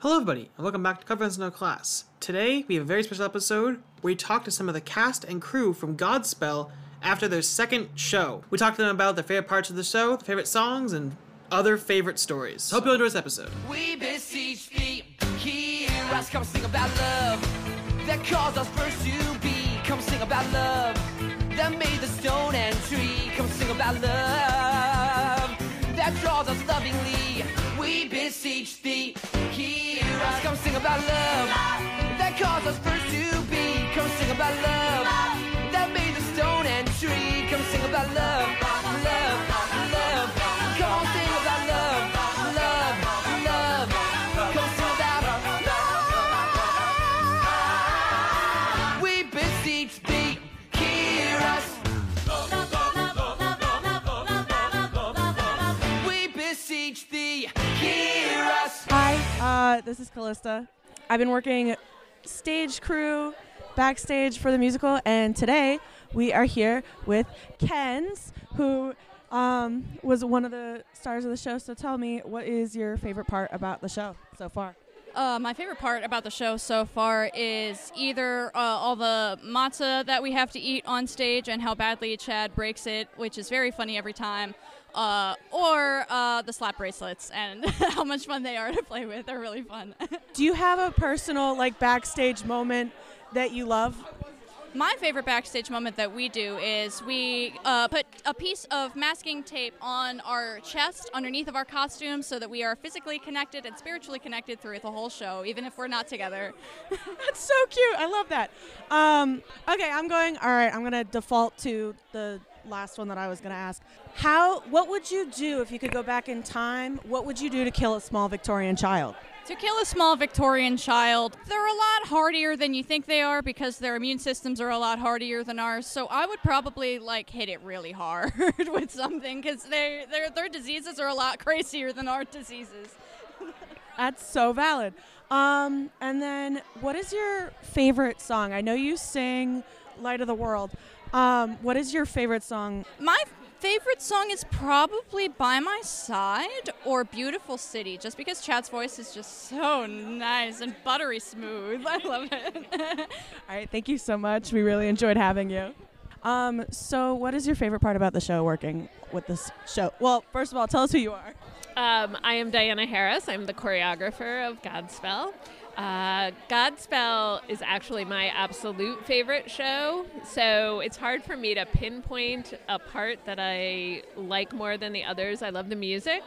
Hello, everybody, and welcome back to Couple Friends No Class. Today, we have a very special episode where we talk to some of the cast and crew from Godspell after their second show. We talk to them about their favorite parts of the show, their favorite songs, and other favorite stories. Hope you enjoy this episode. We beseech come sing about love that caused us first to be. Come sing about love that made the stone and tree. Come sing about love that draws us lovingly. We beseech thee, come sing about love that caused us first to be. Come sing about love that made the stone and tree. Come sing about love, this is Calytsa. I've been working stage crew, backstage for the musical, and today we are here with Kens, who um, was one of the stars of the show. So tell me, what is your favorite part about the show so far? Uh, my favorite part about the show so far is either uh, all the matzah that we have to eat on stage and how badly Chad breaks it, which is very funny every time, uh, or uh, the slap bracelets and how much fun they are to play with. They're really fun. Do you have a personal like backstage moment that you love? My favorite backstage moment that we do is we uh, put a piece of masking tape on our chest underneath of our costumes so that we are physically connected and spiritually connected through the whole show, even if we're not together. That's so cute. I love that. Um, okay, I'm going. All right, I'm gonna default to the last one that I was gonna ask. How? What would you do if you could go back in time? What would you do to kill a small Victorian child? To kill a small Victorian child, they're a lot hardier than you think they are because their immune systems are a lot hardier than ours. So I would probably like hit it really hard with something because they their their diseases are a lot crazier than our diseases. That's so valid. Um, and then, what is your favorite song? I know you sing "Light of the World." Um, what is your favorite song? My favorite song is probably "By My Side" or "Beautiful City," just because Chad's voice is just so nice and buttery smooth. I love it. All right, thank you so much. We really enjoyed having you. Um, so, what is your favorite part about the show? Working with this show? Well, first of all, tell us who you are. Um, I am Diana Harris. I'm the choreographer of Godspell. Uh, Godspell is actually my absolute favorite show, so it's hard for me to pinpoint a part that I like more than the others. I love the music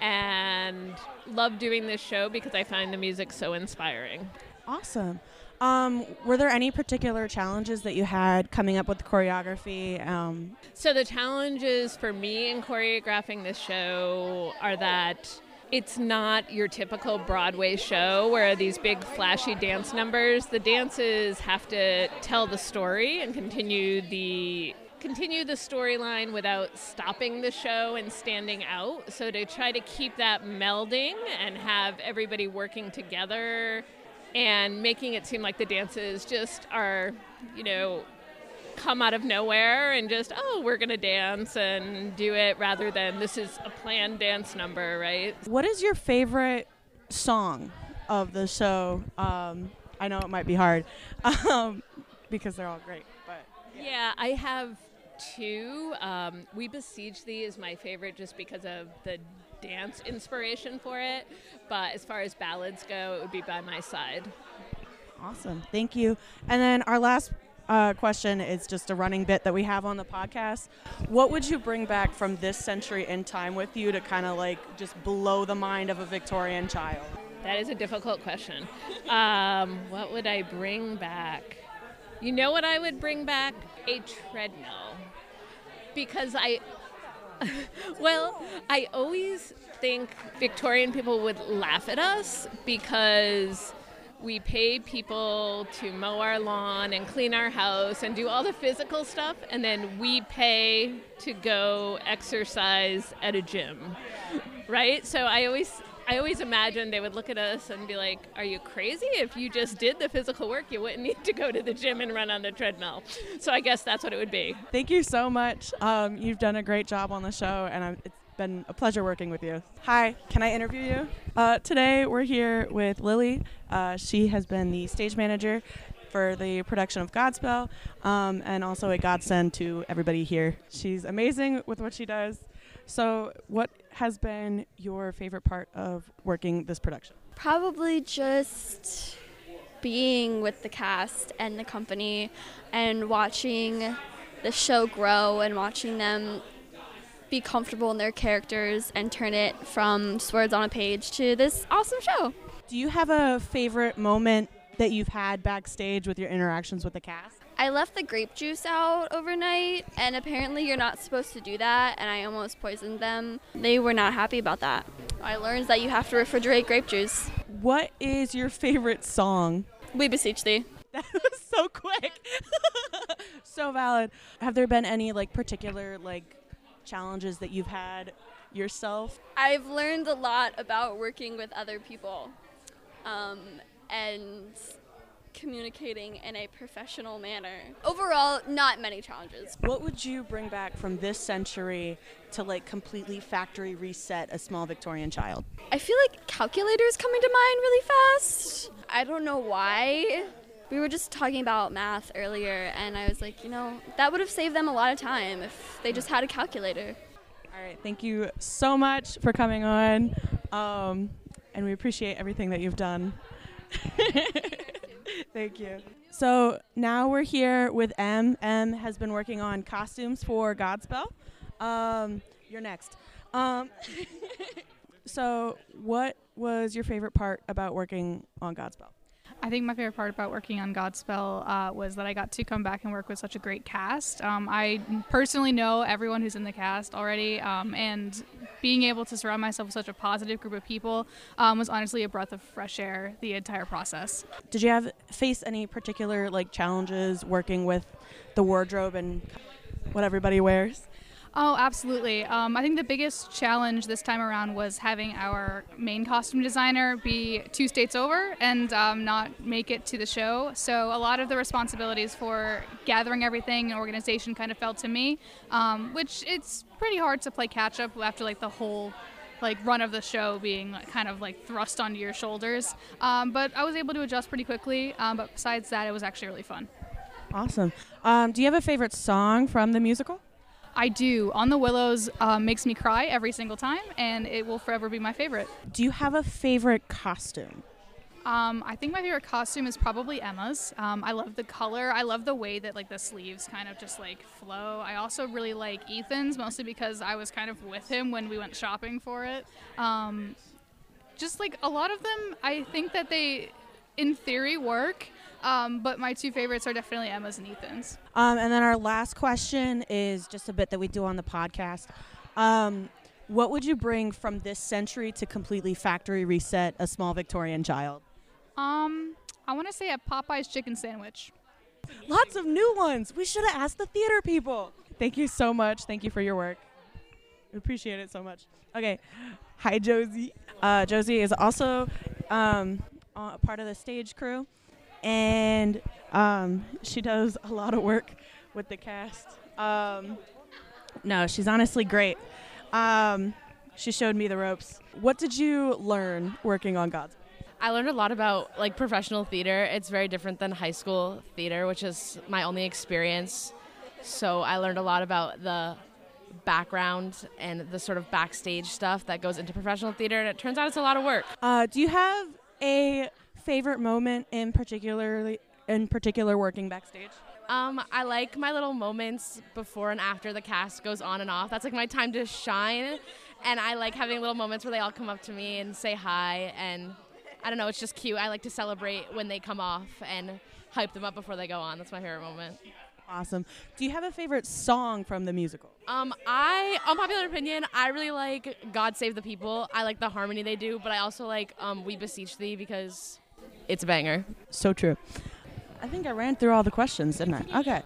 and love doing this show because I find the music so inspiring. Awesome. Um, were there any particular challenges that you had coming up with the choreography? Um, So the challenges for me in choreographing this show are that it's not your typical Broadway show where these big flashy dance numbers. The dances have to tell the story and continue the continue the storyline without stopping the show and standing out. So to try to keep that melding and have everybody working together and making it seem like the dances just are, you know, come out of nowhere and just oh we're gonna dance and do it rather than this is a planned dance number right what is your favorite song of the show? Um, I know it might be hard um, because they're all great, but yeah i have two um, we beseech thee is my favorite just because of the dance inspiration for it but as far as ballads go it would be by my side awesome. Thank you. And then our last uh, question is just a running bit that we have on the podcast. What would you bring back from this century in time with you to kind of like just blow the mind of a Victorian child? That is a difficult question. Um, what would I bring back? You know what I would bring back? A treadmill. Because I, well, I always think Victorian people would laugh at us because we pay people to mow our lawn and clean our house and do all the physical stuff, and then we pay to go exercise at a gym, right? So I always. I always imagine they would look at us and be like, Are you crazy? If you just did the physical work, you wouldn't need to go to the gym and run on the treadmill. So I guess that's what it would be. Thank you so much. Um, you've done a great job on the show, and I'm, it's been a pleasure working with you. Hi, can I interview you? Uh, today we're here with Lily. Uh, she has been the stage manager for the production of Godspell um, and also a godsend to everybody here. She's amazing with what she does. So, what has been your favorite part of working this production? Probably just being with the cast and the company and watching the show grow and watching them be comfortable in their characters and turn it from just words on a page to this awesome show. Do you have a favorite moment that you've had backstage with your interactions with the cast? I left the grape juice out overnight, and apparently you're not supposed to do that, and I almost poisoned them. They were not happy about that. I learned that you have to refrigerate grape juice. What is your favorite song? We beseech thee. That was so quick. so valid. Have there been any like particular like challenges that you've had yourself? I've learned a lot about working with other people um, and communicating in a professional manner. Overall, not many challenges. What would you bring back from this century to like completely factory reset a small Victorian child? I feel like calculators coming to mind really fast. I don't know why. We were just talking about math earlier, and I was like, you know, that would have saved them a lot of time if they just had a calculator. All right, thank you so much for coming on, um, and we appreciate everything that you've done. thank you. So now we're here with M. M has been working on costumes for Godspell. Um, you're next. Um, so, what was your favorite part about working on Godspell? I think my favorite part about working on Godspell uh, was that I got to come back and work with such a great cast. Um, I personally know everyone who's in the cast already, um, and being able to surround myself with such a positive group of people um, was honestly a breath of fresh air the entire process. Did you have face any particular like challenges working with the wardrobe and what everybody wears? Oh, absolutely. Um, I think the biggest challenge this time around was having our main costume designer be two states over and um, not make it to the show. So a lot of the responsibilities for gathering everything and organization kind of fell to me, um, which it's pretty hard to play catch up after like the whole like run of the show being kind of like thrust onto your shoulders. Um, but I was able to adjust pretty quickly. Um, but besides that, it was actually really fun. Awesome. Um, do you have a favorite song from the musical? I do. On the Willows uh, makes me cry every single time, and it will forever be my favorite. Do you have a favorite costume? Um, I think my favorite costume is probably Emma's. Um, I love the color. I love the way that like the sleeves kind of just like flow. I also really like Ethan's, mostly because I was kind of with him when we went shopping for it. Um, just like a lot of them, I think that they, in theory, work. Um, but my two favorites are definitely Emma's and Ethan's. Um, and then our last question is just a bit that we do on the podcast. Um, what would you bring from this century to completely factory reset a small Victorian child? Um, I want to say a Popeye's chicken sandwich. Lots of new ones. We should have asked the theater people. Thank you so much. Thank you for your work. We appreciate it so much. Okay. Hi, Josie. Uh, Josie is also um, a part of the stage crew, and um, she does a lot of work with the cast. Um, no, she's honestly great. Um, she showed me the ropes. What did you learn working on God's? I learned a lot about like professional theater. It's very different than high school theater, which is my only experience. So I learned a lot about the background and the sort of backstage stuff that goes into professional theater, and it turns out it's a lot of work. Uh, do you have a favorite moment in particularly in particular working backstage? Um, I like my little moments before and after the cast goes on and off. That's like my time to shine, and I like having little moments where they all come up to me and say hi and I don't know, it's just cute. I like to celebrate when they come off and hype them up before they go on. That's my favorite moment. Awesome. Do you have a favorite song from the musical? Um, I, unpopular opinion, I really like God Save the People. I like the harmony they do, but I also like um, We Beseech Thee because it's a banger. So true. I think I ran through all the questions, didn't I? Okay.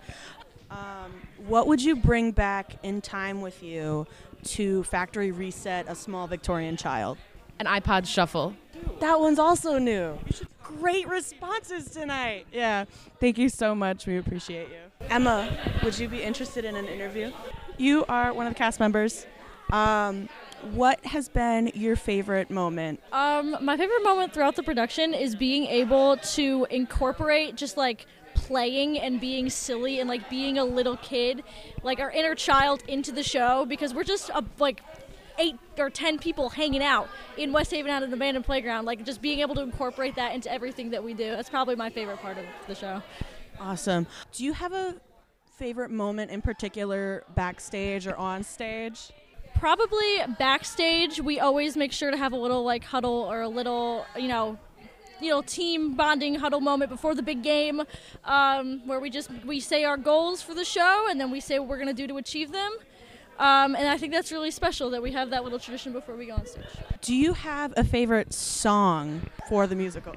Um, what would you bring back in time with you to factory reset a small Victorian child? An iPod Shuffle. That one's also new. Great responses tonight. Yeah. Thank you so much. We appreciate you. Emma, would you be interested in an interview? You are one of the cast members. Um, what has been your favorite moment? Um, my favorite moment throughout the production is being able to incorporate just like playing and being silly and like being a little kid, like our inner child into the show because we're just a, like eight or ten people hanging out in West Haven at an abandoned playground. Like just being able to incorporate that into everything that we do. That's probably my favorite part of the show. Awesome. Do you have a favorite moment in particular backstage or on stage? Probably backstage, we always make sure to have a little like huddle or a little, you know, you know, team bonding huddle moment before the big game, um, where we just we say our goals for the show and then we say what we're gonna do to achieve them. Um, and I think that's really special that we have that little tradition before we go on stage. Do you have a favorite song for the musical?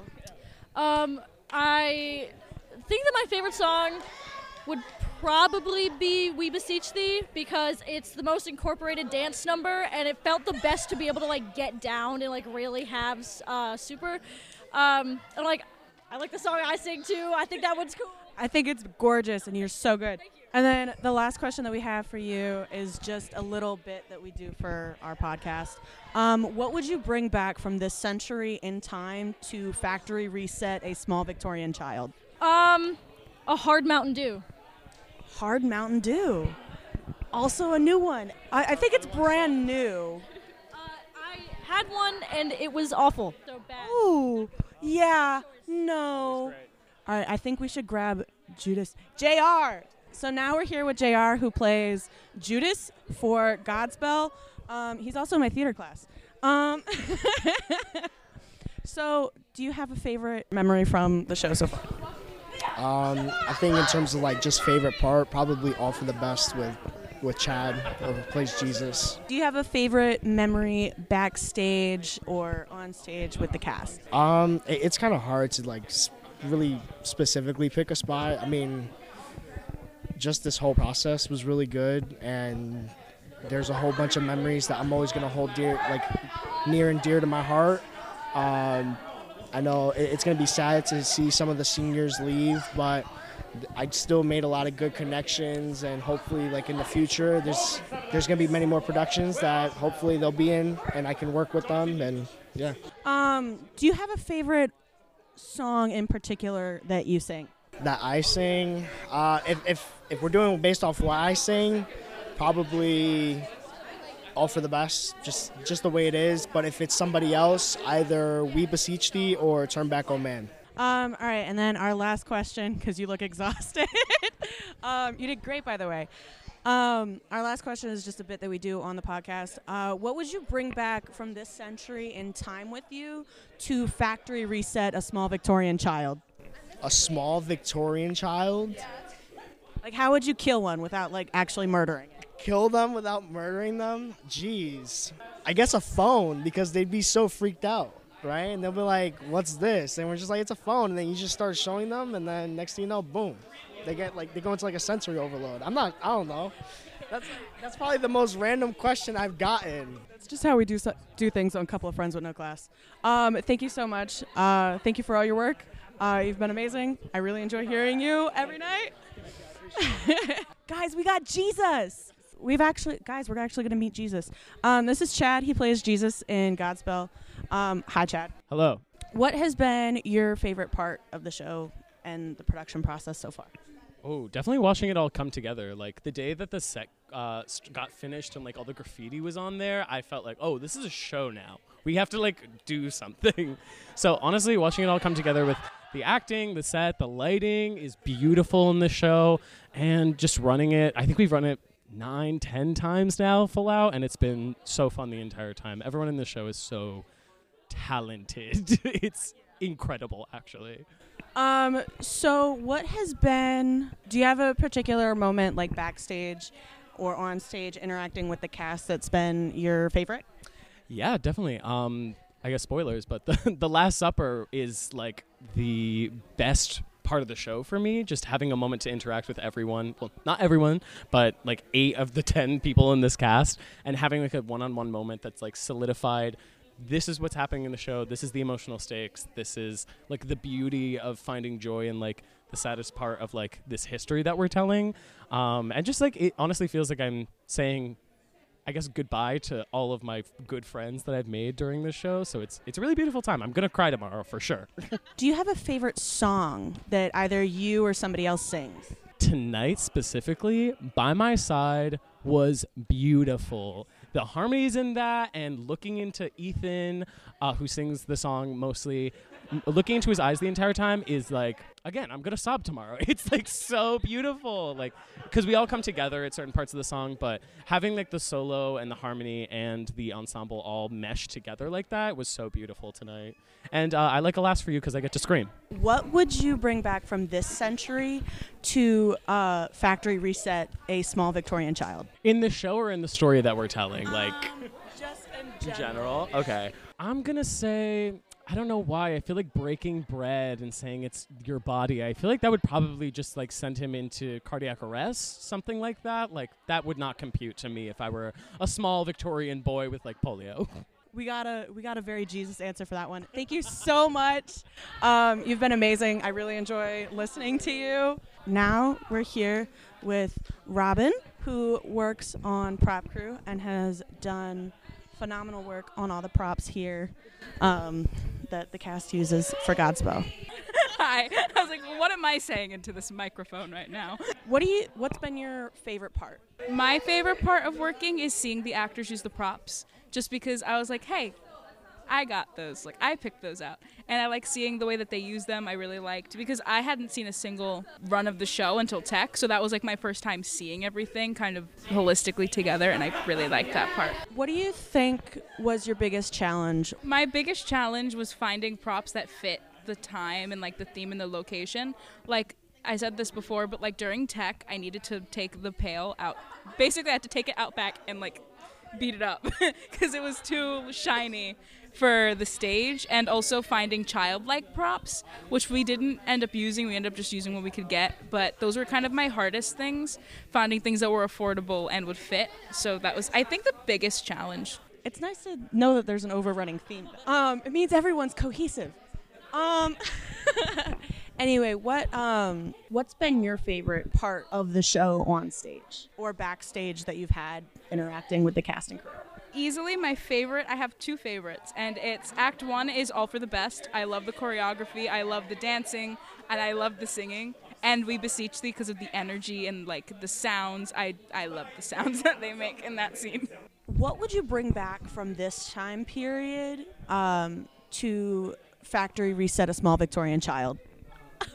Um, I think that my favorite song would probably be We Beseech Thee because it's the most incorporated dance number and it felt the best to be able to like get down and like really have uh, super. Um, and like, I like the song I sing too. I think that one's cool. I think it's gorgeous and you're so good. And then the last question that we have for you is just a little bit that we do for our podcast. Um, what would you bring back from this century in time to factory reset a small Victorian child? Um, a hard Mountain Dew. Hard Mountain Dew. Also a new one. I, I think it's brand new. I had one and it was awful. So bad. Ooh, yeah, no. All right, I think we should grab Judas. JR. So now we're here with JR, who plays Judas for Godspell. Um, he's also in my theater class. Um, so, do you have a favorite memory from the show so far? Um, I think in terms of like just favorite part, probably all for the best with with Chad, or plays Jesus. Do you have a favorite memory backstage or on stage with the cast? Um, it- it's kind of hard to like really specifically pick a spot. I mean, just this whole process was really good, and there's a whole bunch of memories that I'm always gonna hold dear, like near and dear to my heart. Um, I know it's gonna be sad to see some of the seniors leave, but I still made a lot of good connections, and hopefully, like in the future, there's there's gonna be many more productions that hopefully they'll be in, and I can work with them, and yeah. Um, do you have a favorite song in particular that you sing? that I sing. Uh, if, if if we're doing based off what I sing, probably all for the best, just just the way it is. But if it's somebody else, either We Beseech Thee or Turn Back, Oh Man. Um, all right, and then our last question, because you look exhausted. um, you did great, by the way. Um, our last question is just a bit that we do on the podcast. Uh, what would you bring back from this century in time with you to factory reset a small Victorian child? A small Victorian child. Like, how would you kill one without like actually murdering it? Kill them without murdering them? Jeez. I guess a phone because they'd be so freaked out, right? And they'll be like, "What's this?" And we're just like, "It's a phone." And then you just start showing them, and then next thing you know, boom, they get like they go into like a sensory overload. I'm not. I don't know. That's that's probably the most random question I've gotten. That's just how we do do things on a Couple of Friends with No Class. Um, thank you so much. Uh, thank you for all your work. Uh, you've been amazing. I really enjoy hearing you every night. guys, we got Jesus. We've actually, guys, we're actually going to meet Jesus. Um, this is Chad. He plays Jesus in Godspell. Um, hi, Chad. Hello. What has been your favorite part of the show and the production process so far? Oh, definitely watching it all come together. Like the day that the set uh, st- got finished and like all the graffiti was on there, I felt like, oh, this is a show now. We have to like do something. so honestly, watching it all come together with the acting, the set, the lighting is beautiful in the show, and just running it. I think we've run it nine, ten times now full out, and it's been so fun the entire time. Everyone in the show is so talented. it's incredible, actually. Um, so what has been do you have a particular moment like backstage or on stage interacting with the cast that's been your favorite? Yeah, definitely. Um, I guess spoilers, but the the Last Supper is like the best part of the show for me. Just having a moment to interact with everyone. Well, not everyone, but like eight of the ten people in this cast, and having like a one-on-one moment that's like solidified. This is what's happening in the show. This is the emotional stakes. This is like the beauty of finding joy in like the saddest part of like this history that we're telling. Um, and just like it honestly feels like I'm saying I guess goodbye to all of my good friends that I've made during this show. So it's it's a really beautiful time. I'm gonna cry tomorrow for sure. Do you have a favorite song that either you or somebody else sings? Tonight specifically, by my side was beautiful. The harmonies in that, and looking into Ethan, uh, who sings the song mostly, looking into his eyes the entire time is like, again, I'm gonna sob tomorrow. It's like so beautiful, like because we all come together at certain parts of the song, but having like the solo and the harmony and the ensemble all mesh together like that was so beautiful tonight. And uh, I like Alas for You because I get to scream. What would you bring back from this century to uh, Factory Reset a small Victorian child? In the show or in the story that we're telling, like Just in general. Okay. I'm gonna say I don't know why. I feel like breaking bread and saying it's your body. I feel like that would probably just like send him into cardiac arrest, something like that. Like that would not compute to me if I were a small Victorian boy with like polio. We got a we got a very Jesus answer for that one. Thank you so much. Um, you've been amazing. I really enjoy listening to you. Now we're here with Robin, who works on prop crew and has done phenomenal work on all the props here um, that the cast uses for Godspell. Hi. I was like, what am I saying into this microphone right now? What do you? What's been your favorite part? My favorite part of working is seeing the actors use the props. Just because I was like, hey, I got those. Like I picked those out, and I like seeing the way that they use them. I really liked because I hadn't seen a single run of the show until tech, so that was like my first time seeing everything kind of holistically together, and I really liked that part. What do you think was your biggest challenge? My biggest challenge was finding props that fit the time and like the theme and the location. Like I said this before, but like during tech, I needed to take the pail out. Basically, I had to take it out back and like beat it up because it was too shiny for the stage and also finding childlike props which we didn't end up using we ended up just using what we could get but those were kind of my hardest things finding things that were affordable and would fit so that was i think the biggest challenge It's nice to know that there's an overrunning theme. Um, it means everyone's cohesive. Um, anyway, what um, what's been your favorite part of the show on stage or backstage that you've had interacting with the cast and crew? Easily my favorite i have two favorites and it's act one is all for the best. I love the choreography i love the dancing and i love the singing. And we beseech thee because of the energy and like the sounds. I i love the sounds that they make in that scene. What would you bring back from this time period um, to factory reset a small Victorian child?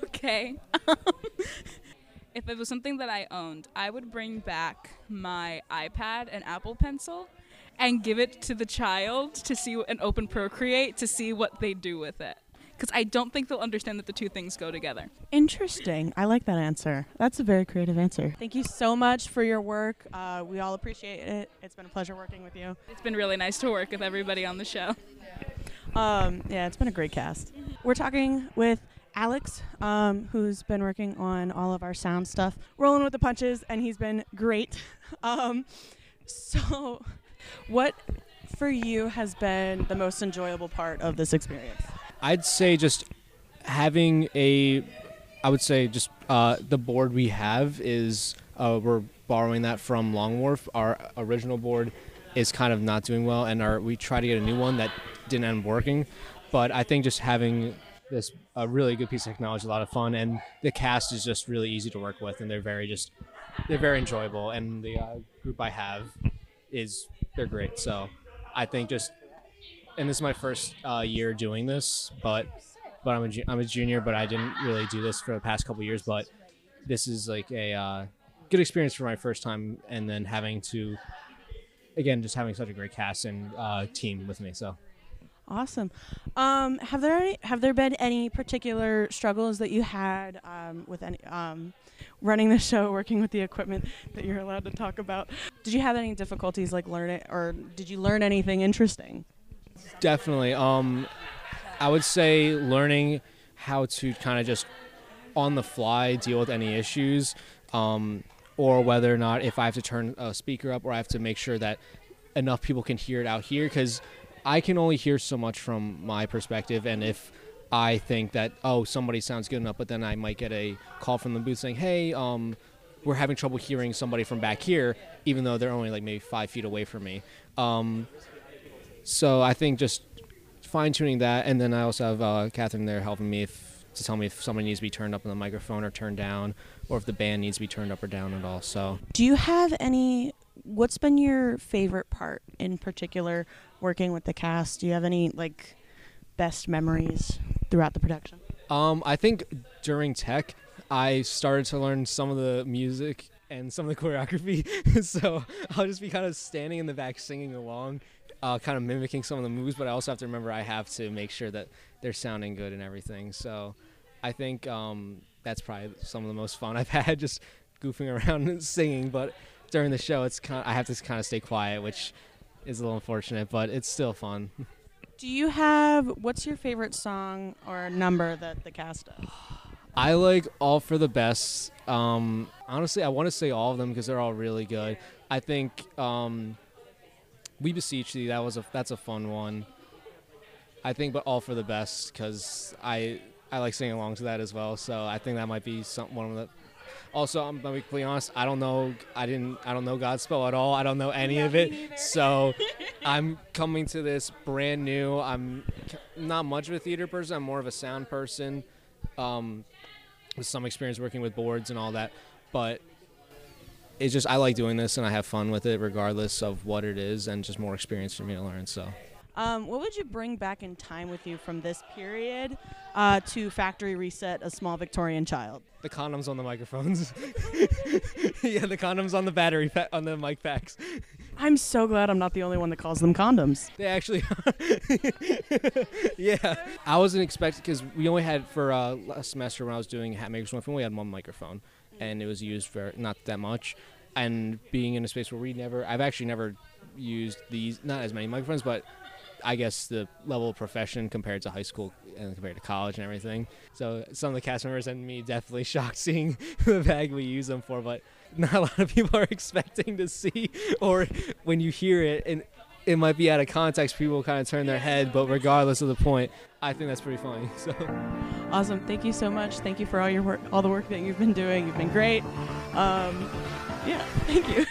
okay. If it was something that i owned i would bring back my ipad and apple pencil and give it to the child to see and open procreate to see what they do with it because i don't think they'll understand that the two things go together Interesting. I like that answer. That's a very creative answer. Thank you so much for your work. Uh, we all appreciate it. It's been a pleasure working with you. it's been really nice to work with everybody on the show Um, yeah, it's been a great cast. We're talking with Alex, um, who's been working on all of our sound stuff, rolling with the punches, and he's been great. Um, so, what for you has been the most enjoyable part of this experience? I'd say just having a, I would say just uh, the board we have is uh, we're borrowing that from Long Wharf. Our original board is kind of not doing well, and our we try to get a new one that didn't end up working. But I think just having this a really good piece of technology, a lot of fun, and the cast is just really easy to work with, and they're very just they're very enjoyable, and the uh, group I have is they're great. So I think just and this is my first uh, year doing this, but but I'm a I'm a junior, but I didn't really do this for the past couple years. But this is like a uh, good experience for my first time, and then having to again just having such a great cast and uh, team with me. So Awesome. Um, have there any, have there been any particular struggles that you had um, with any um, running the show, working with the equipment that you're allowed to talk about? Did you have any difficulties like learning, or did you learn anything interesting? definitely, um, I would say learning how to kind of just on the fly deal with any issues, um, or whether or not if I have to turn a speaker up or I have to make sure that enough people can hear it out here because I can only hear so much from my perspective, and if I think that oh somebody sounds good enough, but then I might get a call from the booth saying hey um we're having trouble hearing somebody from back here, even though they're only like maybe five feet away from me. Um, so I think just fine tuning that, and then I also have uh, Catherine there helping me if, to tell me if somebody needs to be turned up on the microphone or turned down, or if the band needs to be turned up or down at all. So Do you have any? What's been your favorite part in particular working with the cast? Do you have any like best memories throughout the production? Um, I think during tech, I started to learn some of the music and some of the choreography. so I'll just be kind of standing in the back singing along, uh, kind of mimicking some of the moves. But I also have to remember I have to make sure that they're sounding good and everything. So I think um, that's probably some of the most fun I've had, just goofing around and singing. But during the show, it's kind I have to kind of stay quiet, which is a little unfortunate, but it's still fun. Do you have what's your favorite song or number that the cast does? I like All for the Best. Um, honestly, I want to say all of them because they're all really good. I think um, We Beseech Thee. That was a that's a fun one. I think, but All for the Best because I I like singing along to that as well. So I think that might be some one of the. Also, I'm gonna be completely honest. I don't know. I didn't. I don't know Godspell at all. I don't know any of it. So, I'm coming to this brand new. I'm not much of a theater person. I'm more of a sound person, um, with some experience working with boards and all that. But it's just I like doing this and I have fun with it, regardless of what it is, and just more experience for me to learn. So. Um, what would you bring back in time with you from this period uh, to factory reset a small Victorian child? The condoms on the microphones. yeah, the condoms on the battery pa- on the mic packs. I'm so glad I'm not the only one that calls them condoms. They actually are. yeah. I wasn't expecting because we only had for uh, last semester when I was doing Hat Makers One, we only had one microphone, and it was used for not that much. And being in a space where we never, I've actually never used these, not as many microphones, but I guess the level of profession compared to high school and compared to college and everything. So some of the cast members and me definitely shocked seeing the bag we use them for, but not a lot of people are expecting to see, or when you hear it and it might be out of context, people kind of turn their head. But regardless of the point, I think that's pretty funny. So Awesome. Thank you so much. Thank you for all your work, all the work that you've been doing. You've been great. Um, yeah. Thank you.